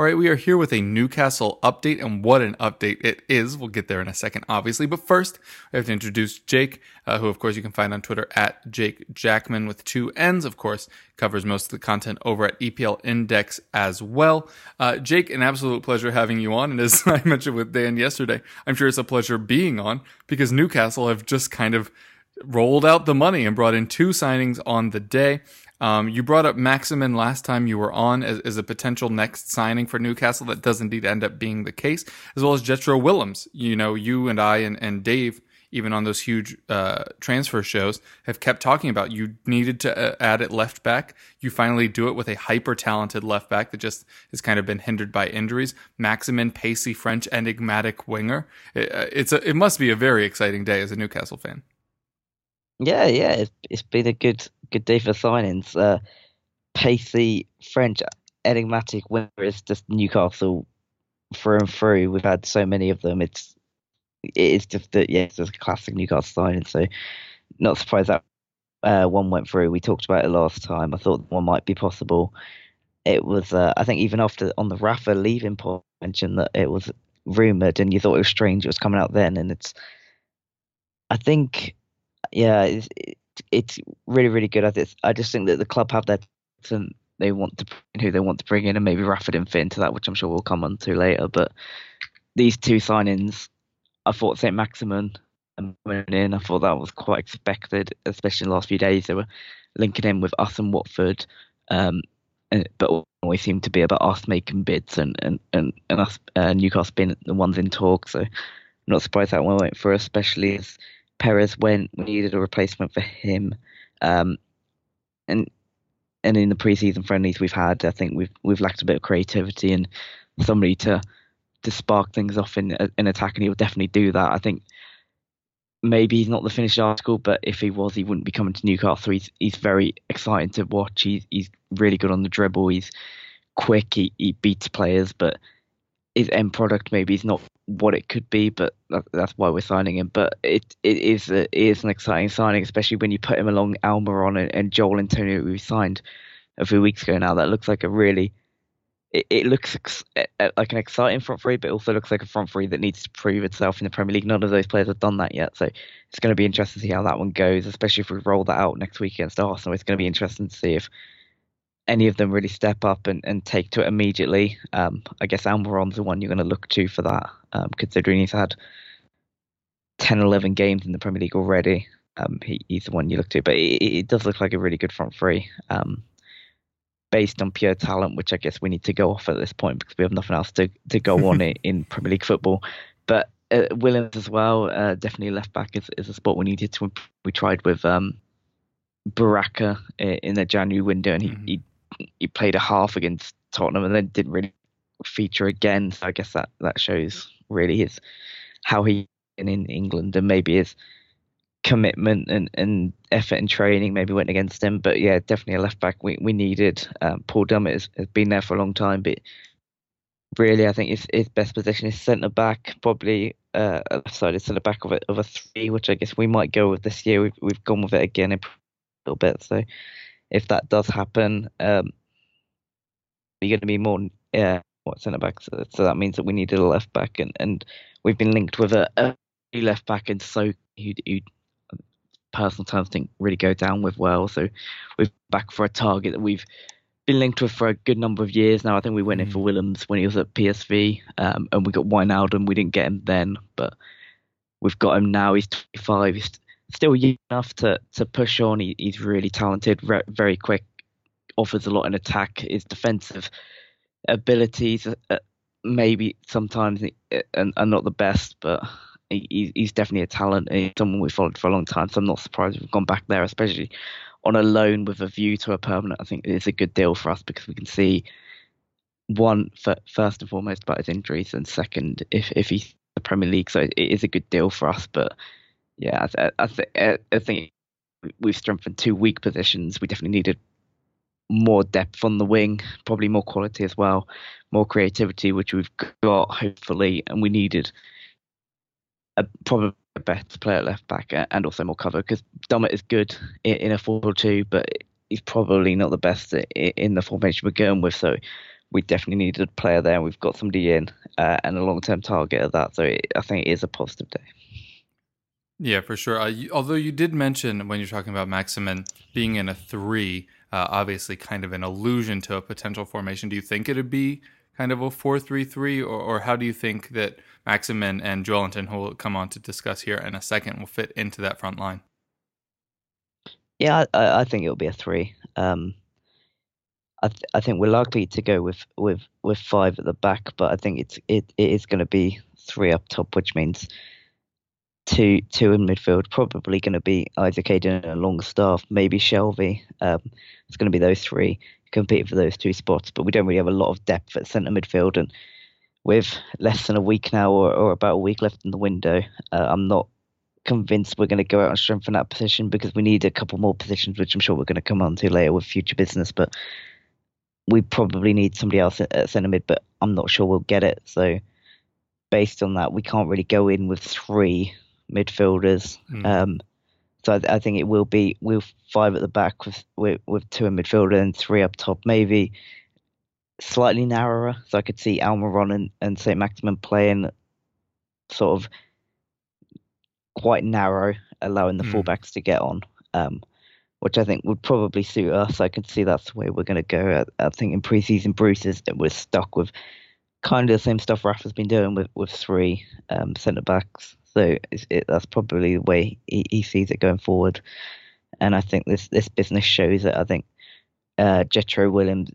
All right, we are here with a Newcastle update, and what an update it is. We'll get there in a second, obviously. But first, I have to introduce Jake, uh, who, of course, you can find on Twitter at Jake Jackman with two N's, of course, covers most of the content over at EPL Index as well. Uh, Jake, an absolute pleasure having you on. And as I mentioned with Dan yesterday, I'm sure it's a pleasure being on because Newcastle have just kind of rolled out the money and brought in two signings on the day. Um, you brought up Maximin last time you were on as, as, a potential next signing for Newcastle. That does indeed end up being the case, as well as Jetro Willems. You know, you and I and, and Dave, even on those huge uh, transfer shows, have kept talking about you needed to uh, add at left back. You finally do it with a hyper talented left back that just has kind of been hindered by injuries. Maximin, pacey French enigmatic winger. It, uh, it's a, it must be a very exciting day as a Newcastle fan. Yeah, yeah, it's, it's been a good good day for signings. Uh, pacey French enigmatic winner is just Newcastle through and through. We've had so many of them. It's it is just that yeah, it's just a classic Newcastle signing. So not surprised that uh, one went through. We talked about it last time. I thought one might be possible. It was uh, I think even after on the Rafa leaving point mentioned that it was rumored and you thought it was strange it was coming out then and it's I think yeah, it's, it's really really good. I just I just think that the club have that and they want to who they want to bring in, and maybe Rafa didn't fit into that, which I'm sure we'll come on to later. But these two signings, I thought Saint Maximin and in. I thought that was quite expected, especially in the last few days. They were linking in with us and Watford, um, and, but always seemed to be about us making bids and and and, and us uh, Newcastle being the ones in talk. So I'm not surprised that one went for, especially as Perez went. We needed a replacement for him, um, and and in the preseason friendlies we've had, I think we've we've lacked a bit of creativity and somebody to to spark things off in in attack, and he will definitely do that. I think maybe he's not the finished article, but if he was, he wouldn't be coming to Newcastle. He's he's very exciting to watch. He's he's really good on the dribble. He's quick. He he beats players, but his end product maybe is not what it could be, but that's why we're signing him. But it it is a, it is an exciting signing, especially when you put him along Almiron and, Joel and Joelinton, who we signed a few weeks ago. Now that looks like a really it, it looks ex- like an exciting front three, but also looks like a front three that needs to prove itself in the Premier League. None of those players have done that yet, so it's going to be interesting to see how that one goes, especially if we roll that out next week against Arsenal. It's going to be interesting to see if any of them really step up and, and take to it immediately. Um, I guess Almiron's the one you're going to look to for that, um, considering he's had 10, 11 games in the Premier League already. Um, he, he's the one you look to, but it, it, does look like a really good front three, um, based on pure talent, which I guess we need to go off at this point because we have nothing else to, to go on in, in Premier League football. But uh, Willems as well, uh, definitely left back is, is a spot we needed to. We tried with um, Barreca in the January window, and he, mm-hmm. he he played a half against Tottenham and then didn't really feature again. So I guess that that shows really his how he in England and maybe his commitment and, and effort in training maybe went against him. But yeah, definitely a left back we, we needed. Um, Paul Dummett has, has been there for a long time, but really I think his, his best position is centre back, probably uh, a left-sided centre back of a, of a three, which I guess we might go with this year. We've we've gone with it again a little bit, so if that does happen, um, you're going to be more yeah, what centre back. So, so, that means that we needed a left back, and, and we've been linked with a, a left back and so who, who personal terms think really go down with well. So we're back for a target that we've been linked with for a good number of years now. I think we went in for Willems when he was at PSV, um, and we got Wijnaldum. We didn't get him then, but we've got him now. He's 25. He's still young enough to to push on. He, he's really talented, re- very quick, offers a lot in attack. His defensive abilities uh, maybe sometimes uh, are, are not the best, but he, he's definitely a talent. He's someone we followed for a long time, so I'm not surprised we've gone back there, especially on a loan with a view to a permanent. I think it's a good deal for us because we can see one first and foremost about his injuries, and second if if he's the Premier League, so it is a good deal for us. But yeah, I, I, th- I think we've strengthened two weak positions. We definitely needed more depth on the wing, probably more quality as well, more creativity, which we've got hopefully, and we needed a probably a better player at left back and also more cover because Dummett is good in, a four or two, but he's probably not the best in the formation we're going with. So we definitely needed a player there. We've got somebody in uh, and a long-term target of that. So it, I think it is a positive day. Yeah, for sure. Uh, you, although you did mention when you're talking about Maximin being in a three, uh, obviously kind of an allusion to a potential formation. Do you think it'd be kind of a four-three-three, or, or how do you think that Maximin and Joelinton, who we'll come on to discuss here in a second, will fit into that front line? Yeah, I, I think it'll be a three. Um, I, th- I think we're likely to go with, with, with five at the back, but I think it's it, it is going to be three up top, which means two two in midfield. Probably going to be Isaac Hayden and Longstaff, maybe Shelvey. Um, it's going to be those three competing for those two spots. But we don't really have a lot of depth at centre midfield, and with less than a week now, or, or about a week left in the window, uh, I'm not convinced we're going to go out and strengthen that position because we need a couple more positions, which I'm sure we're going to come on to later with future business. But we probably need somebody else at centre mid, but I'm not sure we'll get it. So based on that, we can't really go in with three midfielders. Mm. Um, so I, I, think it will be with five at the back with, with, with two in midfield and three up top, maybe slightly narrower. So I could see Almiron and, and St. Maximin playing sort of quite narrow, allowing the mm. fullbacks to get on, um, which I think would probably suit us. I can see that's the way we're going to go. I, I, think in preseason, Bruce is we're stuck with kind of the same stuff Rafa's been doing with with three um, centre backs. So it, that's probably the way he, he, sees it going forward. And I think this this business shows it. I think uh, Jetro Willems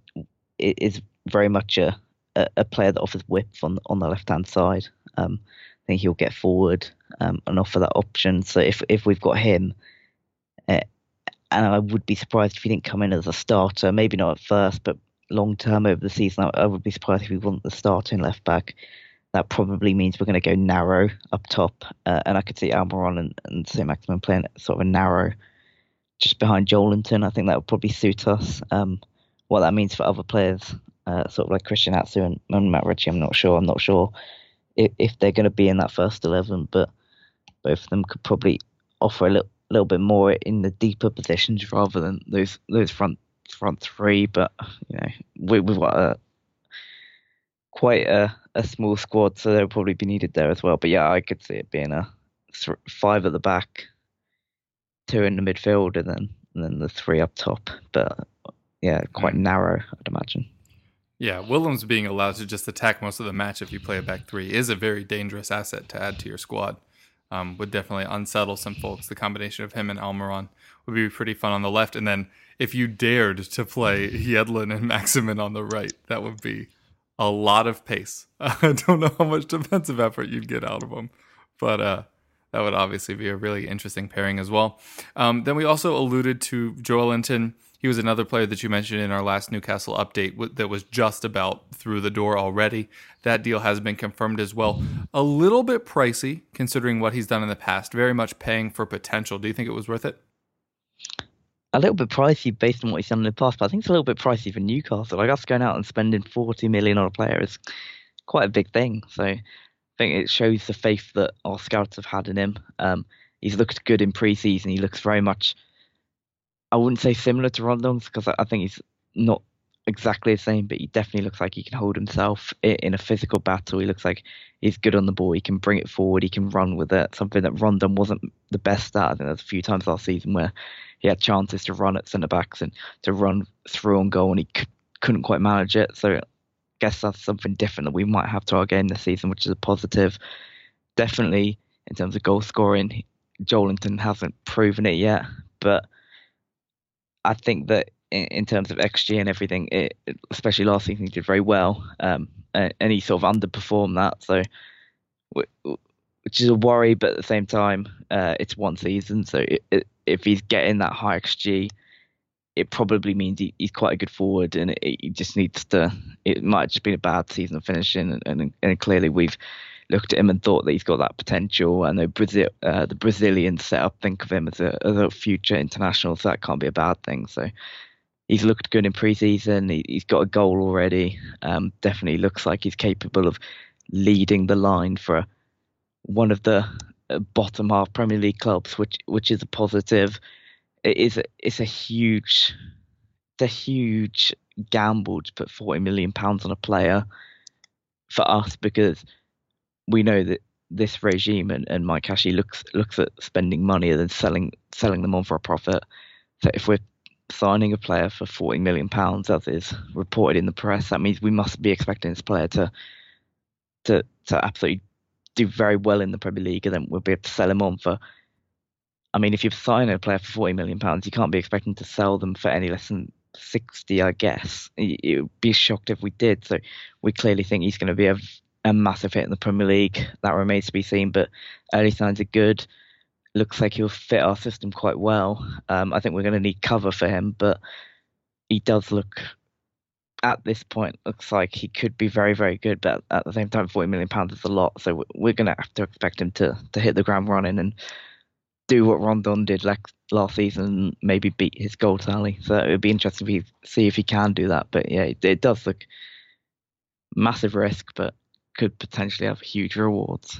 is very much a, a player that offers width on on the left hand side. Um, I think he'll get forward um, and offer that option. So if if we've got him, uh, and I would be surprised if he didn't come in as a starter. Maybe not at first, but long term over the season, I, I would be surprised if he we want the starting left back that probably means we're going to go narrow up top. Uh, and I could see Almiron and, and St. Maximin playing sort of a narrow just behind Joelinton. I think that would probably suit us. Um, what that means for other players, uh, sort of like Christian Atsu and, and, Matt Ritchie, I'm not sure. I'm not sure if, if they're going to be in that first 11, but both of them could probably offer a little, little bit more in the deeper positions rather than those those front front three. But you know, we, we've got a, quite a a small squad, so they'll probably be needed there as well. But yeah, I could see it being a th- five at the back, two in the midfield, and then and then the three up top. But yeah, quite hmm. narrow, I'd imagine. Yeah, Willems being allowed to just attack most of the match if you play a back three is a very dangerous asset to add to your squad. Um, would definitely unsettle some folks. The combination of him and Almiron would be pretty fun on the left, and then if you dared to play Yedlin and Maximin on the right, that would be a lot of pace. I don't know how much defensive effort you'd get out of them, but uh, that would obviously be a really interesting pairing as well. Um, then we also alluded to Joelinton. He was another player that you mentioned in our last Newcastle update that was just about through the door already. That deal has been confirmed as well. A little bit pricey considering what he's done in the past, very much paying for potential. Do you think it was worth it? A little bit pricey based on what he's done in the past, but I think it's a little bit pricey for Newcastle. Like us going out and spending 40 million on a player is quite a big thing. So I think it shows the faith that our scouts have had in him. Um, he's looked good in pre-season. He looks very much, I wouldn't say similar to Rondon because I, I think he's not exactly the same, but he definitely looks like he can hold himself in a physical battle. He looks like he's good on the ball. He can bring it forward. He can run with it. Something that Rondon wasn't the best at. I think there's a few times last season where he had chances to run at centre backs and to run through on goal, and he could couldn't quite manage it. So I guess that's something different that we might have to our game this season, which is a positive. Definitely in terms of goal scoring, Joelinton hasn't proven it yet, but I think that in, in terms of XG and everything, it, especially last season, he did very well, um, and, and he sort of underperformed that. So, which is a worry, but at the same time, uh, it's one season, so it, it, if he's getting that high XG, it probably means he, he's quite a good forward, and it, he just needs to. It might just been a bad season finishing, and, and, and clearly we've looked at him and thought that he's got that potential. I know Brazil, uh, the Brazilian setup think of him as a, as a future international, so that can't be a bad thing. So he's looked good in preseason. He, he's got a goal already. Um, definitely looks like he's capable of leading the line for one of the uh, bottom half Premier League clubs, which which is a positive. It is it's a huge, it's a huge gamble to put forty million pounds on a player for us because we know that this regime and, and Mike Ashley looks looks at spending money and then selling selling them on for a profit. So if we're signing a player for forty million pounds, as is reported in the press, that means we must be expecting this player to to to absolutely do very well in the Premier League, and then we'll be able to sell him on for. I mean, if you're signing a player for forty million pounds, you can't be expecting to sell them for any less than sixty, I guess. It would be shocked if we did. So we clearly think he's going to be a a massive hit in the Premier League. That remains to be seen, but early signs are good. Looks like he'll fit our system quite well. Um, I think we're going to need cover for him, but he does look, at this point, looks like he could be very, very good. But at the same time, forty million pounds is a lot, so we're going to have to expect him to to hit the ground running and do what Rondon did like last season, maybe beat his goal tally. So it would be interesting to see if he can do that. But yeah, it, it does look massive risk, but could potentially have huge rewards.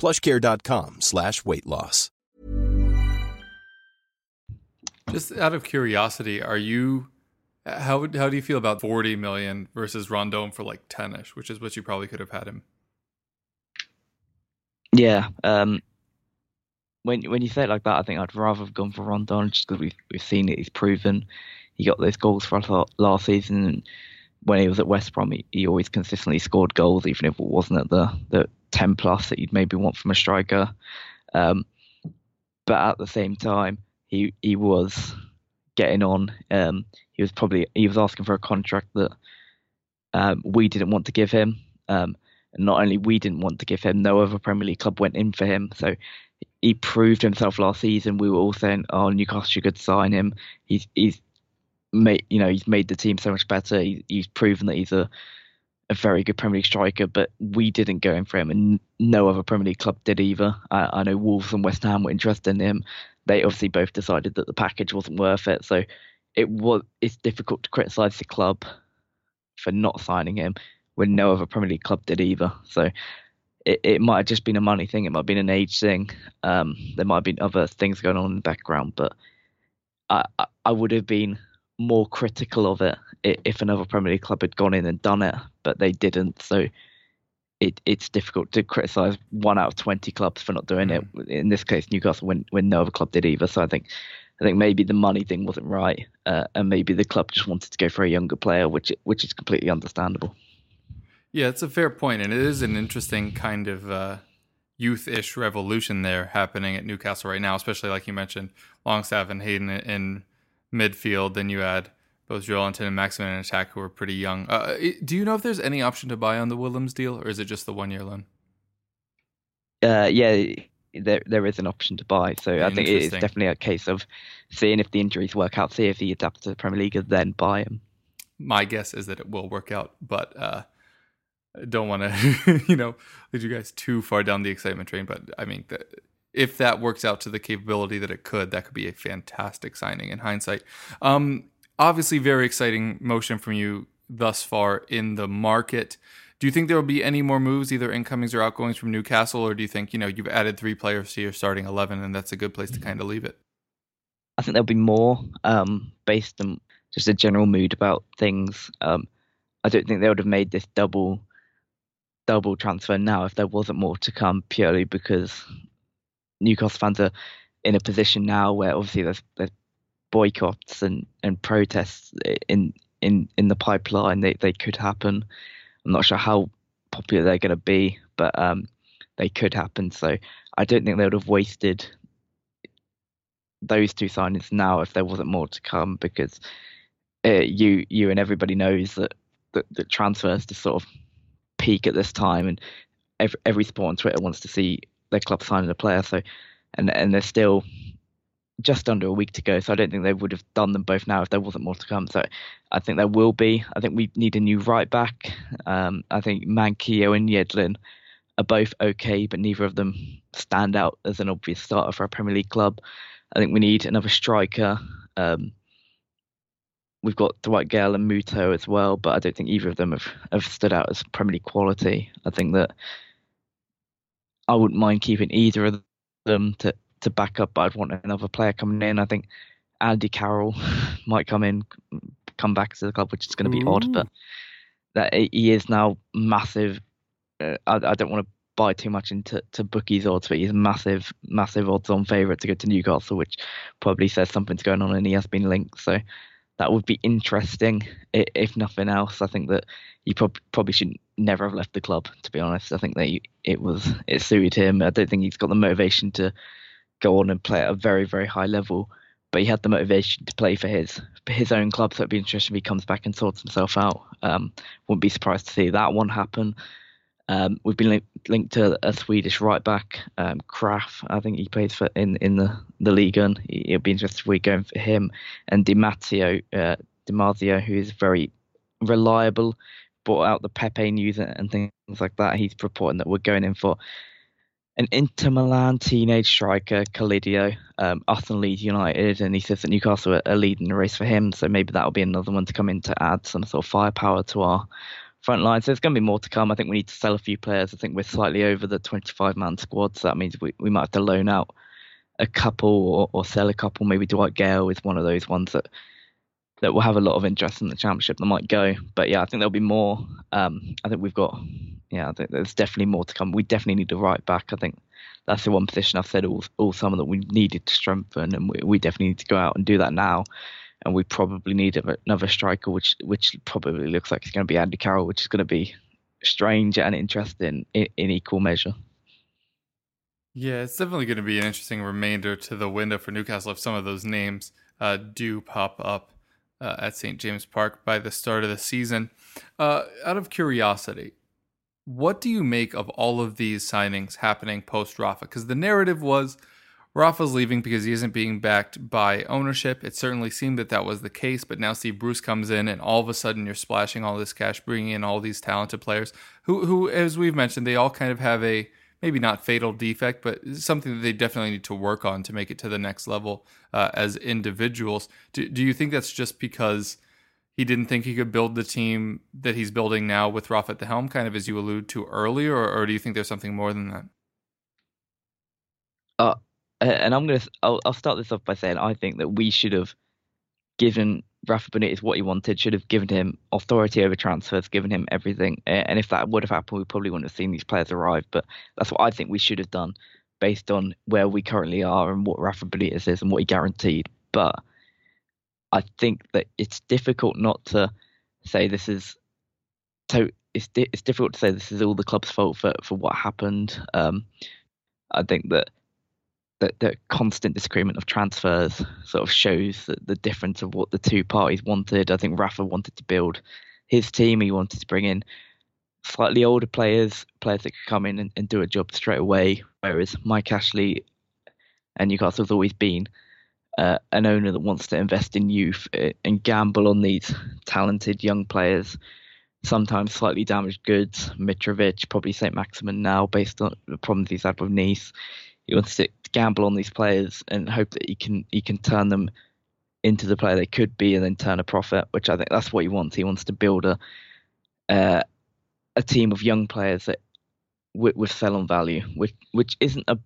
Plushcare.com slash weight loss. Just out of curiosity, are you how how do you feel about 40 million versus Rondon for like 10ish, which is what you probably could have had him? Yeah, um, when when you say it like that, I think I'd rather have gone for Rondon just because we've we've seen it. He's proven he got those goals for us last season. And when he was at West Brom, he, he always consistently scored goals, even if it wasn't at the the ten plus that you'd maybe want from a striker. Um, but at the same time, he he was getting on. Um, he was probably he was asking for a contract that um, we didn't want to give him. Um, and not only we didn't want to give him, no other Premier League club went in for him. So he proved himself last season. We were all saying, "Oh, Newcastle should sign him." He's he's made you know he's made the team so much better. He, he's proven that he's a a very good Premier League striker, but we didn't go in for him, and no other Premier League club did either. I, I know Wolves and West Ham were interested in him. They obviously both decided that the package wasn't worth it. So it was it's difficult to criticise the club for not signing him when no other Premier League club did either. So it, it might have just been a money thing. It might have been an age thing. Um, there might have been other things going on in the background, but I, I, I would have been more critical of it if another Premier League club had gone in and done it, but they didn't. So it, it's difficult to criticise one out of twenty clubs for not doing mm. it. In this case, Newcastle, when when no other club did either. So I think I think maybe the money thing wasn't right, uh, and maybe the club just wanted to go for a younger player, which which is completely understandable. Yeah, it's a fair point, and it is an interesting kind of uh, youth-ish revolution there happening at Newcastle right now, especially like you mentioned, Longstaff and Hayden in midfield. Then you add both Joelinton and Maximin in attack who are pretty young. Uh, do you know if there's any option to buy on the Willems deal, or is it just the one year loan? Uh, yeah, there there is an option to buy. So I think it is definitely a case of seeing if the injuries work out, see if he adapts to the Premier League, and then buy him. My guess is that it will work out, but uh, I don't want to, you know, lead you guys too far down the excitement train. But I mean, the, if that works out to the capability that it could, that could be a fantastic signing in hindsight. Um, obviously, very exciting motion from you thus far in the market. Do you think there will be any more moves, either incomings or outgoings from Newcastle, or do you think you know you've added three players to your starting eleven and that's a good place to kind of leave it? I think there'll be more um, based on just a general mood about things. Um, I don't think they would have made this double double transfer now if there wasn't more to come purely because Newcastle fans are in a position now where obviously there's, there's boycotts and, and protests in in in the pipeline. They they could happen. I'm not sure how popular they're going to be, but um, they could happen. So I don't think they would have wasted those two signings now if there wasn't more to come because uh, you you and everybody knows that that, that transfers to sort of peak at this time and every, every sport on Twitter wants to see their club signing a player so and and they're still just under a week to go so I don't think they would have done them both now if there wasn't more to come so I think there will be I think we need a new right back um, I think Manquillo and Yedlin are both okay but neither of them stand out as an obvious starter for a Premier League club I think we need another striker. Um, we've got Dwight Gayle and Muto as well, but I don't think either of them have, have stood out as Premier League quality. I think that I wouldn't mind keeping either of them to, to back up, but I'd want another player coming in. I think Andy Carroll might come in, come back to the club, which is going to be odd, but that he is now massive. Uh, I, I don't want to buy too much into to bookies odds, but he's massive, massive odds on favourite to go to Newcastle, which probably says something's going on and he has been linked. So that would be interesting, if nothing else. I think that he prob- probably should never have left the club, to be honest. I think that it was it suited him. I don't think he's got the motivation to go on and play at a very, very high level, but he had the motivation to play for his for his own club. So it'd be interesting if he comes back and sorts himself out. Um, wouldn't be surprised to see that one happen. Um, we've been linked, linked to a Swedish right back, um, Krafth. I think he plays for in in the the league, and it'll be interesting if we're going for him and Di Matteo, uh, Di Marzio, who is very reliable. Brought out the Pepe news and, things like that. He's reporting that we're going in for an Inter Milan teenage striker, Colidio, um, us and Leeds United, and he says that Newcastle are, are leading the race for him. So maybe that'll be another one to come in to add some sort of firepower to our front line. So there's going to be more to come. I think we need to sell a few players. I think we're slightly over the 25 man squad, so that means we, we might have to loan out a couple or, or sell a couple. Maybe Dwight Gayle is one of those ones that that will have a lot of interest in the championship that might go. But yeah, I think there'll be more. Um, I think we've got yeah, I think there's definitely more to come. We definitely need a right back. I think that's the one position I've said all all summer that we needed to strengthen, and we, we definitely need to go out and do that now. And we probably need another striker, which which probably looks like it's going to be Andy Carroll, which is going to be strange and interesting in, in equal measure. Yeah, it's definitely going to be an interesting remainder to the window for Newcastle if some of those names uh, do pop up uh, at St. James Park by the start of the season. Uh, out of curiosity, what do you make of all of these signings happening post Rafa? Because the narrative was Rafa's leaving because he isn't being backed by ownership. It certainly seemed that that was the case, but now Steve Bruce comes in, and all of a sudden you're splashing all this cash, bringing in all these talented players who, who, as we've mentioned, they all kind of have a maybe not fatal defect, but something that they definitely need to work on to make it to the next level uh, as individuals. Do, do you think that's just because he didn't think he could build the team that he's building now with Rafa at the helm, kind of as you allude to earlier, or, or do you think there's something more than that? Uh, and I'm gonna I'll, I'll start this off by saying I think that we should have given Rafa Benitez what he wanted, should have given him authority over transfers, given him everything. And if that would have happened, we probably wouldn't have seen these players arrive. But that's what I think we should have done based on where we currently are and what Rafa Benitez is and what he guaranteed. But I think that it's difficult not to say this is so. It's di- it's difficult to say this is all the club's fault for for what happened. Um, I think that the, the constant disagreement of transfers sort of shows that the difference of what the two parties wanted. I think Rafa wanted to build his team. He wanted to bring in slightly older players, players that could come in and, and do a job straight away. Whereas Mike Ashley and Newcastle has always been uh, an owner that wants to invest in youth uh, and gamble on these talented young players. Sometimes slightly damaged goods. Mitrovic, probably St. Maximin now, based on the problems he's had with Nice. He wants to gamble on these players and hope that he can he can turn them into the player they could be and then turn a profit, which I think that's what he wants. He wants to build a uh, a team of young players that with, with sell on value, which which isn't a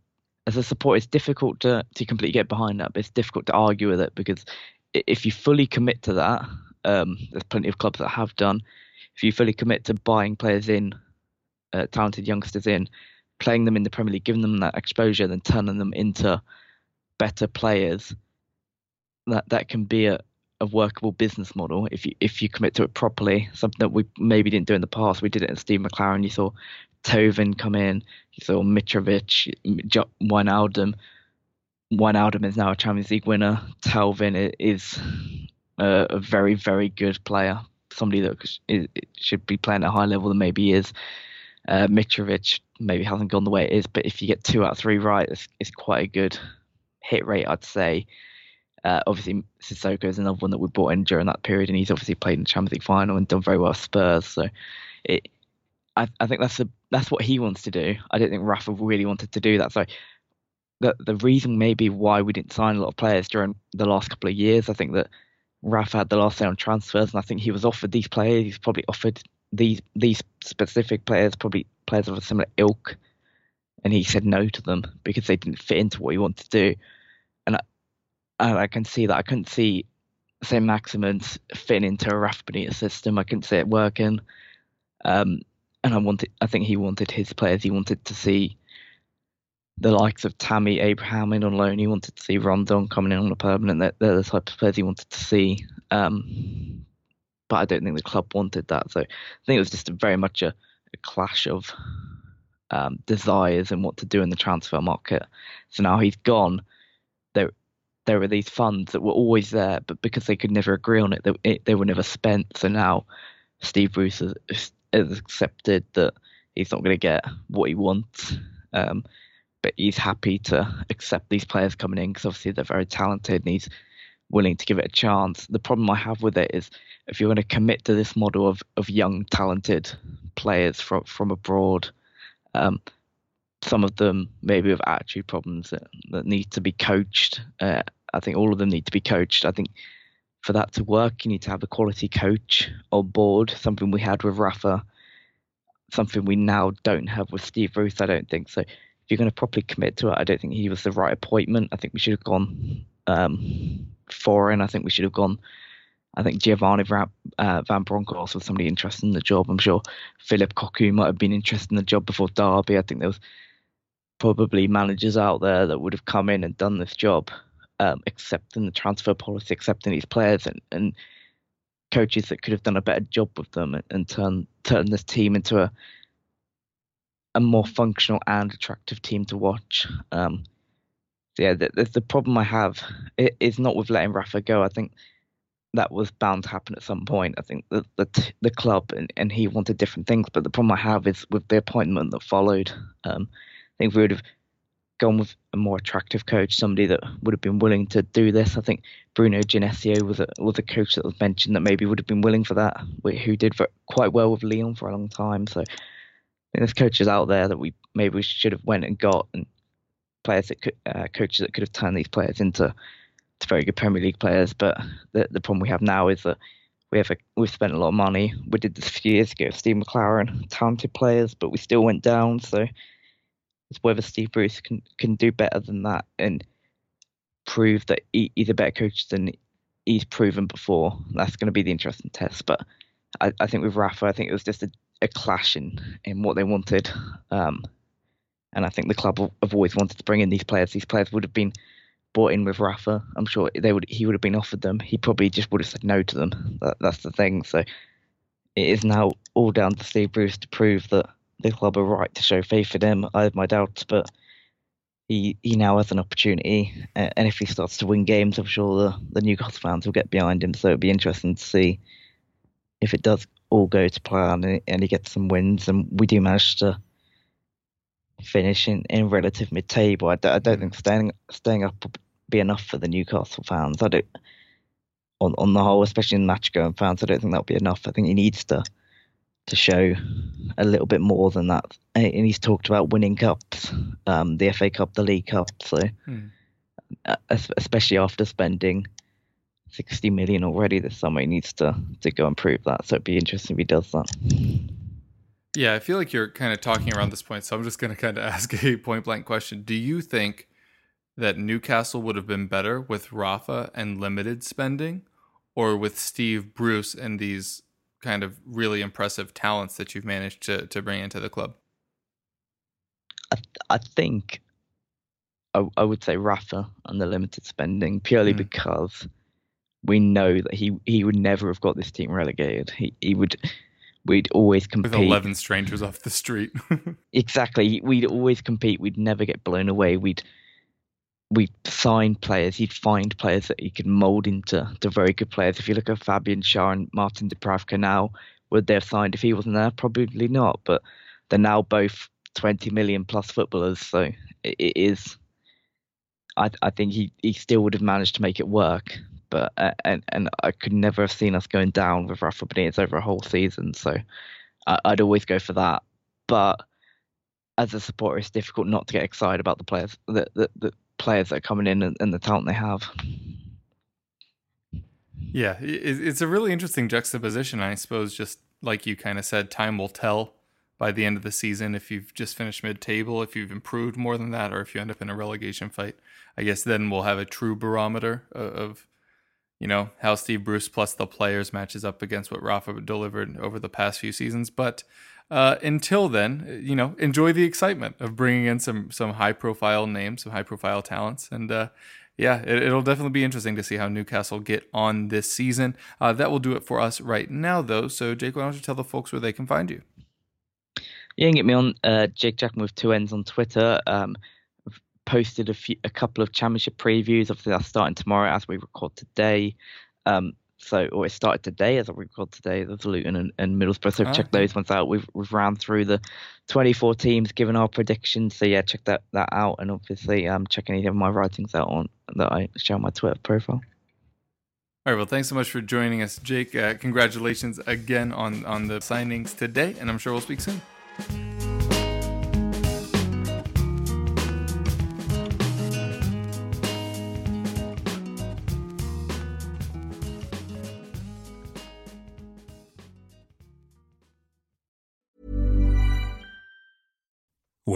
as a support, it's difficult to to completely get behind that. But it's difficult to argue with it because if you fully commit to that, um, there's plenty of clubs that have done. If you fully commit to buying players in, uh, talented youngsters in, playing them in the Premier League, giving them that exposure, then turning them into better players, that that can be a, a workable business model if you if you commit to it properly. Something that we maybe didn't do in the past. We did it in Steve McClaren. You saw Thauvin come in. You saw Mitrovic, Wijnaldum. Wijnaldum is now a Champions League winner. Thauvin is a, a very very good player. Somebody that should be playing at a high level than maybe he is. Uh, Mitrovic maybe hasn't gone the way it is, but if you get two out of three right, it's, it's quite a good hit rate, I'd say. Uh, obviously, Sissoko is another one that we brought in during that period, and he's obviously played in the Champions League final and done very well at Spurs. So, it, I, I think that's a, that's what he wants to do. I don't think Rafa really wanted to do that. So, the the reason maybe why we didn't sign a lot of players during the last couple of years, I think that Rafa had the last say on transfers, and I think he was offered these players. He's probably offered these these specific players, probably players of a similar ilk, and he said no to them because they didn't fit into what he wanted to do. And I, I can see that. I couldn't see St. Maximin's fitting into a Rafa system. I couldn't see it working. Um, and I wanted, I think he wanted his players. He wanted to see the likes of Tammy Abraham in on loan. He wanted to see Rondon coming in on a permanent. They're, they're the type of players he wanted to see. Um, but I don't think the club wanted that. So I think it was just very much a, a clash of um, desires and what to do in the transfer market. So now he's gone. There, there were these funds that were always there, but because they could never agree on it, they, it, they were never spent. So now Steve Bruce has, has accepted that he's not going to get what he wants. Um, but he's happy to accept these players coming in because obviously they're very talented and he's willing to give it a chance. The problem I have with it is if you're going to commit to this model of, of young, talented players from from abroad, um, some of them maybe with attitude problems that, that need to be coached. Uh, I think all of them need to be coached. I think for that to work, you need to have a quality coach on board, something we had with Rafa, something we now don't have with Steve Bruce, I don't think. So you're going to properly commit to it, I don't think he was the right appointment. I think we should have gone um, foreign. I think we should have gone. I think Giovanni Van, uh, Van Bronckhorst was somebody interested in the job. I'm sure Phillip Cocu might have been interested in the job before Derby. I think there was probably managers out there that would have come in and done this job, um, accepting the transfer policy, accepting these players, and, and coaches that could have done a better job with them and, and turn turn this team into a a more functional and attractive team to watch. Um, yeah, the, the, problem I have is not with letting Rafa go. I think that was bound to happen at some point. I think the the, the club and, and he wanted different things, but the problem I have is with the appointment that followed. Um, I think we would have gone with a more attractive coach, somebody that would have been willing to do this. I think Bruno Genesio was a was a coach that was mentioned that maybe would have been willing for that, who did quite well with Lyon for a long time. So there's coaches out there that we maybe we should have went and got and players that could, uh, coaches that could have turned these players into to very good Premier League players. But the the problem we have now is that we have a, we've spent a lot of money. We did this a few years ago, Steve McClaren, talented players, but we still went down. So it's whether Steve Bruce can can do better than that and prove that he, he's a better coach than he's proven before. That's going to be the interesting test. But I, I think with Rafa, I think it was just a, a clash in, in what they wanted. Um, and I think the club have always wanted to bring in these players. These players would have been bought in with Rafa. I'm sure they would. He would have been offered them. He probably just would have said no to them. That, that's the thing. So it is now all down to Steve Bruce to prove that the club are right to show faith in him. I have my doubts, but he he now has an opportunity, and if he starts to win games, I'm sure the the Newcastle fans will get behind him. So it'd be interesting to see if it does all go to plan and, and he gets some wins, and we do manage to finish in, in relative mid-table. I, d- I don't think staying staying up will be enough for the Newcastle fans. I don't on on the whole, especially in match going fans. I don't think that'll be enough. I think he needs to to show a little bit more than that. And he's talked about winning cups, um, the FA Cup, the League Cup. So, Hmm. uh, especially after spending 60 million already this summer, he needs to to go and prove that. So it'd be interesting if he does that. Yeah, I feel like you're kind of talking around this point, so I'm just going to kind of ask a point blank question. Do you think that Newcastle would have been better with Rafa and limited spending, or with Steve Bruce and these kind of really impressive talents that you've managed to to bring into the club? I, I think I, I would say Rafa and the limited spending purely Hmm. because we know that he, he would never have got this team relegated. He he would we'd always compete With 11 strangers off the street. Exactly. We'd always compete. We'd never get blown away. We'd we'd sign players. He'd find players that he could mould into to very good players. If you look at Fabian Schär and Martin Dubravka now, would they have signed if he wasn't there? Probably not. But they're now both 20 million plus footballers. So it, it is. I I think he, he still would have managed to make it work. But uh, and and I could never have seen us going down with Rafa Benitez over a whole season. So I, I'd always go for that. But as a supporter, it's difficult not to get excited about the players, the the, the players that are coming in and, and the talent they have. Yeah, it's a really interesting juxtaposition. I suppose, just like you kind of said, time will tell by the end of the season if you've just finished mid table, if you've improved more than that, or if you end up in a relegation fight. I guess then we'll have a true barometer of you know, how Steve Bruce plus the players matches up against what Rafa delivered over the past few seasons. But uh, until then, you know, enjoy the excitement of bringing in some some high profile names, some high profile talents, and uh, yeah, it, it'll definitely be interesting to see how Newcastle get on this season. Uh, that will do it for us right now, though. So, Jake, why don't you tell the folks where they can find you? Yeah, you can get me on uh, Jake Jackman with two ends on Twitter. Um, posted a few, a couple of championship previews. Obviously, that's starting tomorrow as we record today. Um, so, or it started today as I record today. There's Luton and, and Middlesbrough. So check okay. those ones out. We've we've ran through the 24 teams, given our predictions. So yeah, check that that out. And obviously, um, check any of my writings out on that I share on my Twitter profile. All right, well, thanks so much for joining us, Jake. Uh, congratulations again on on the signings today, and I'm sure we'll speak soon.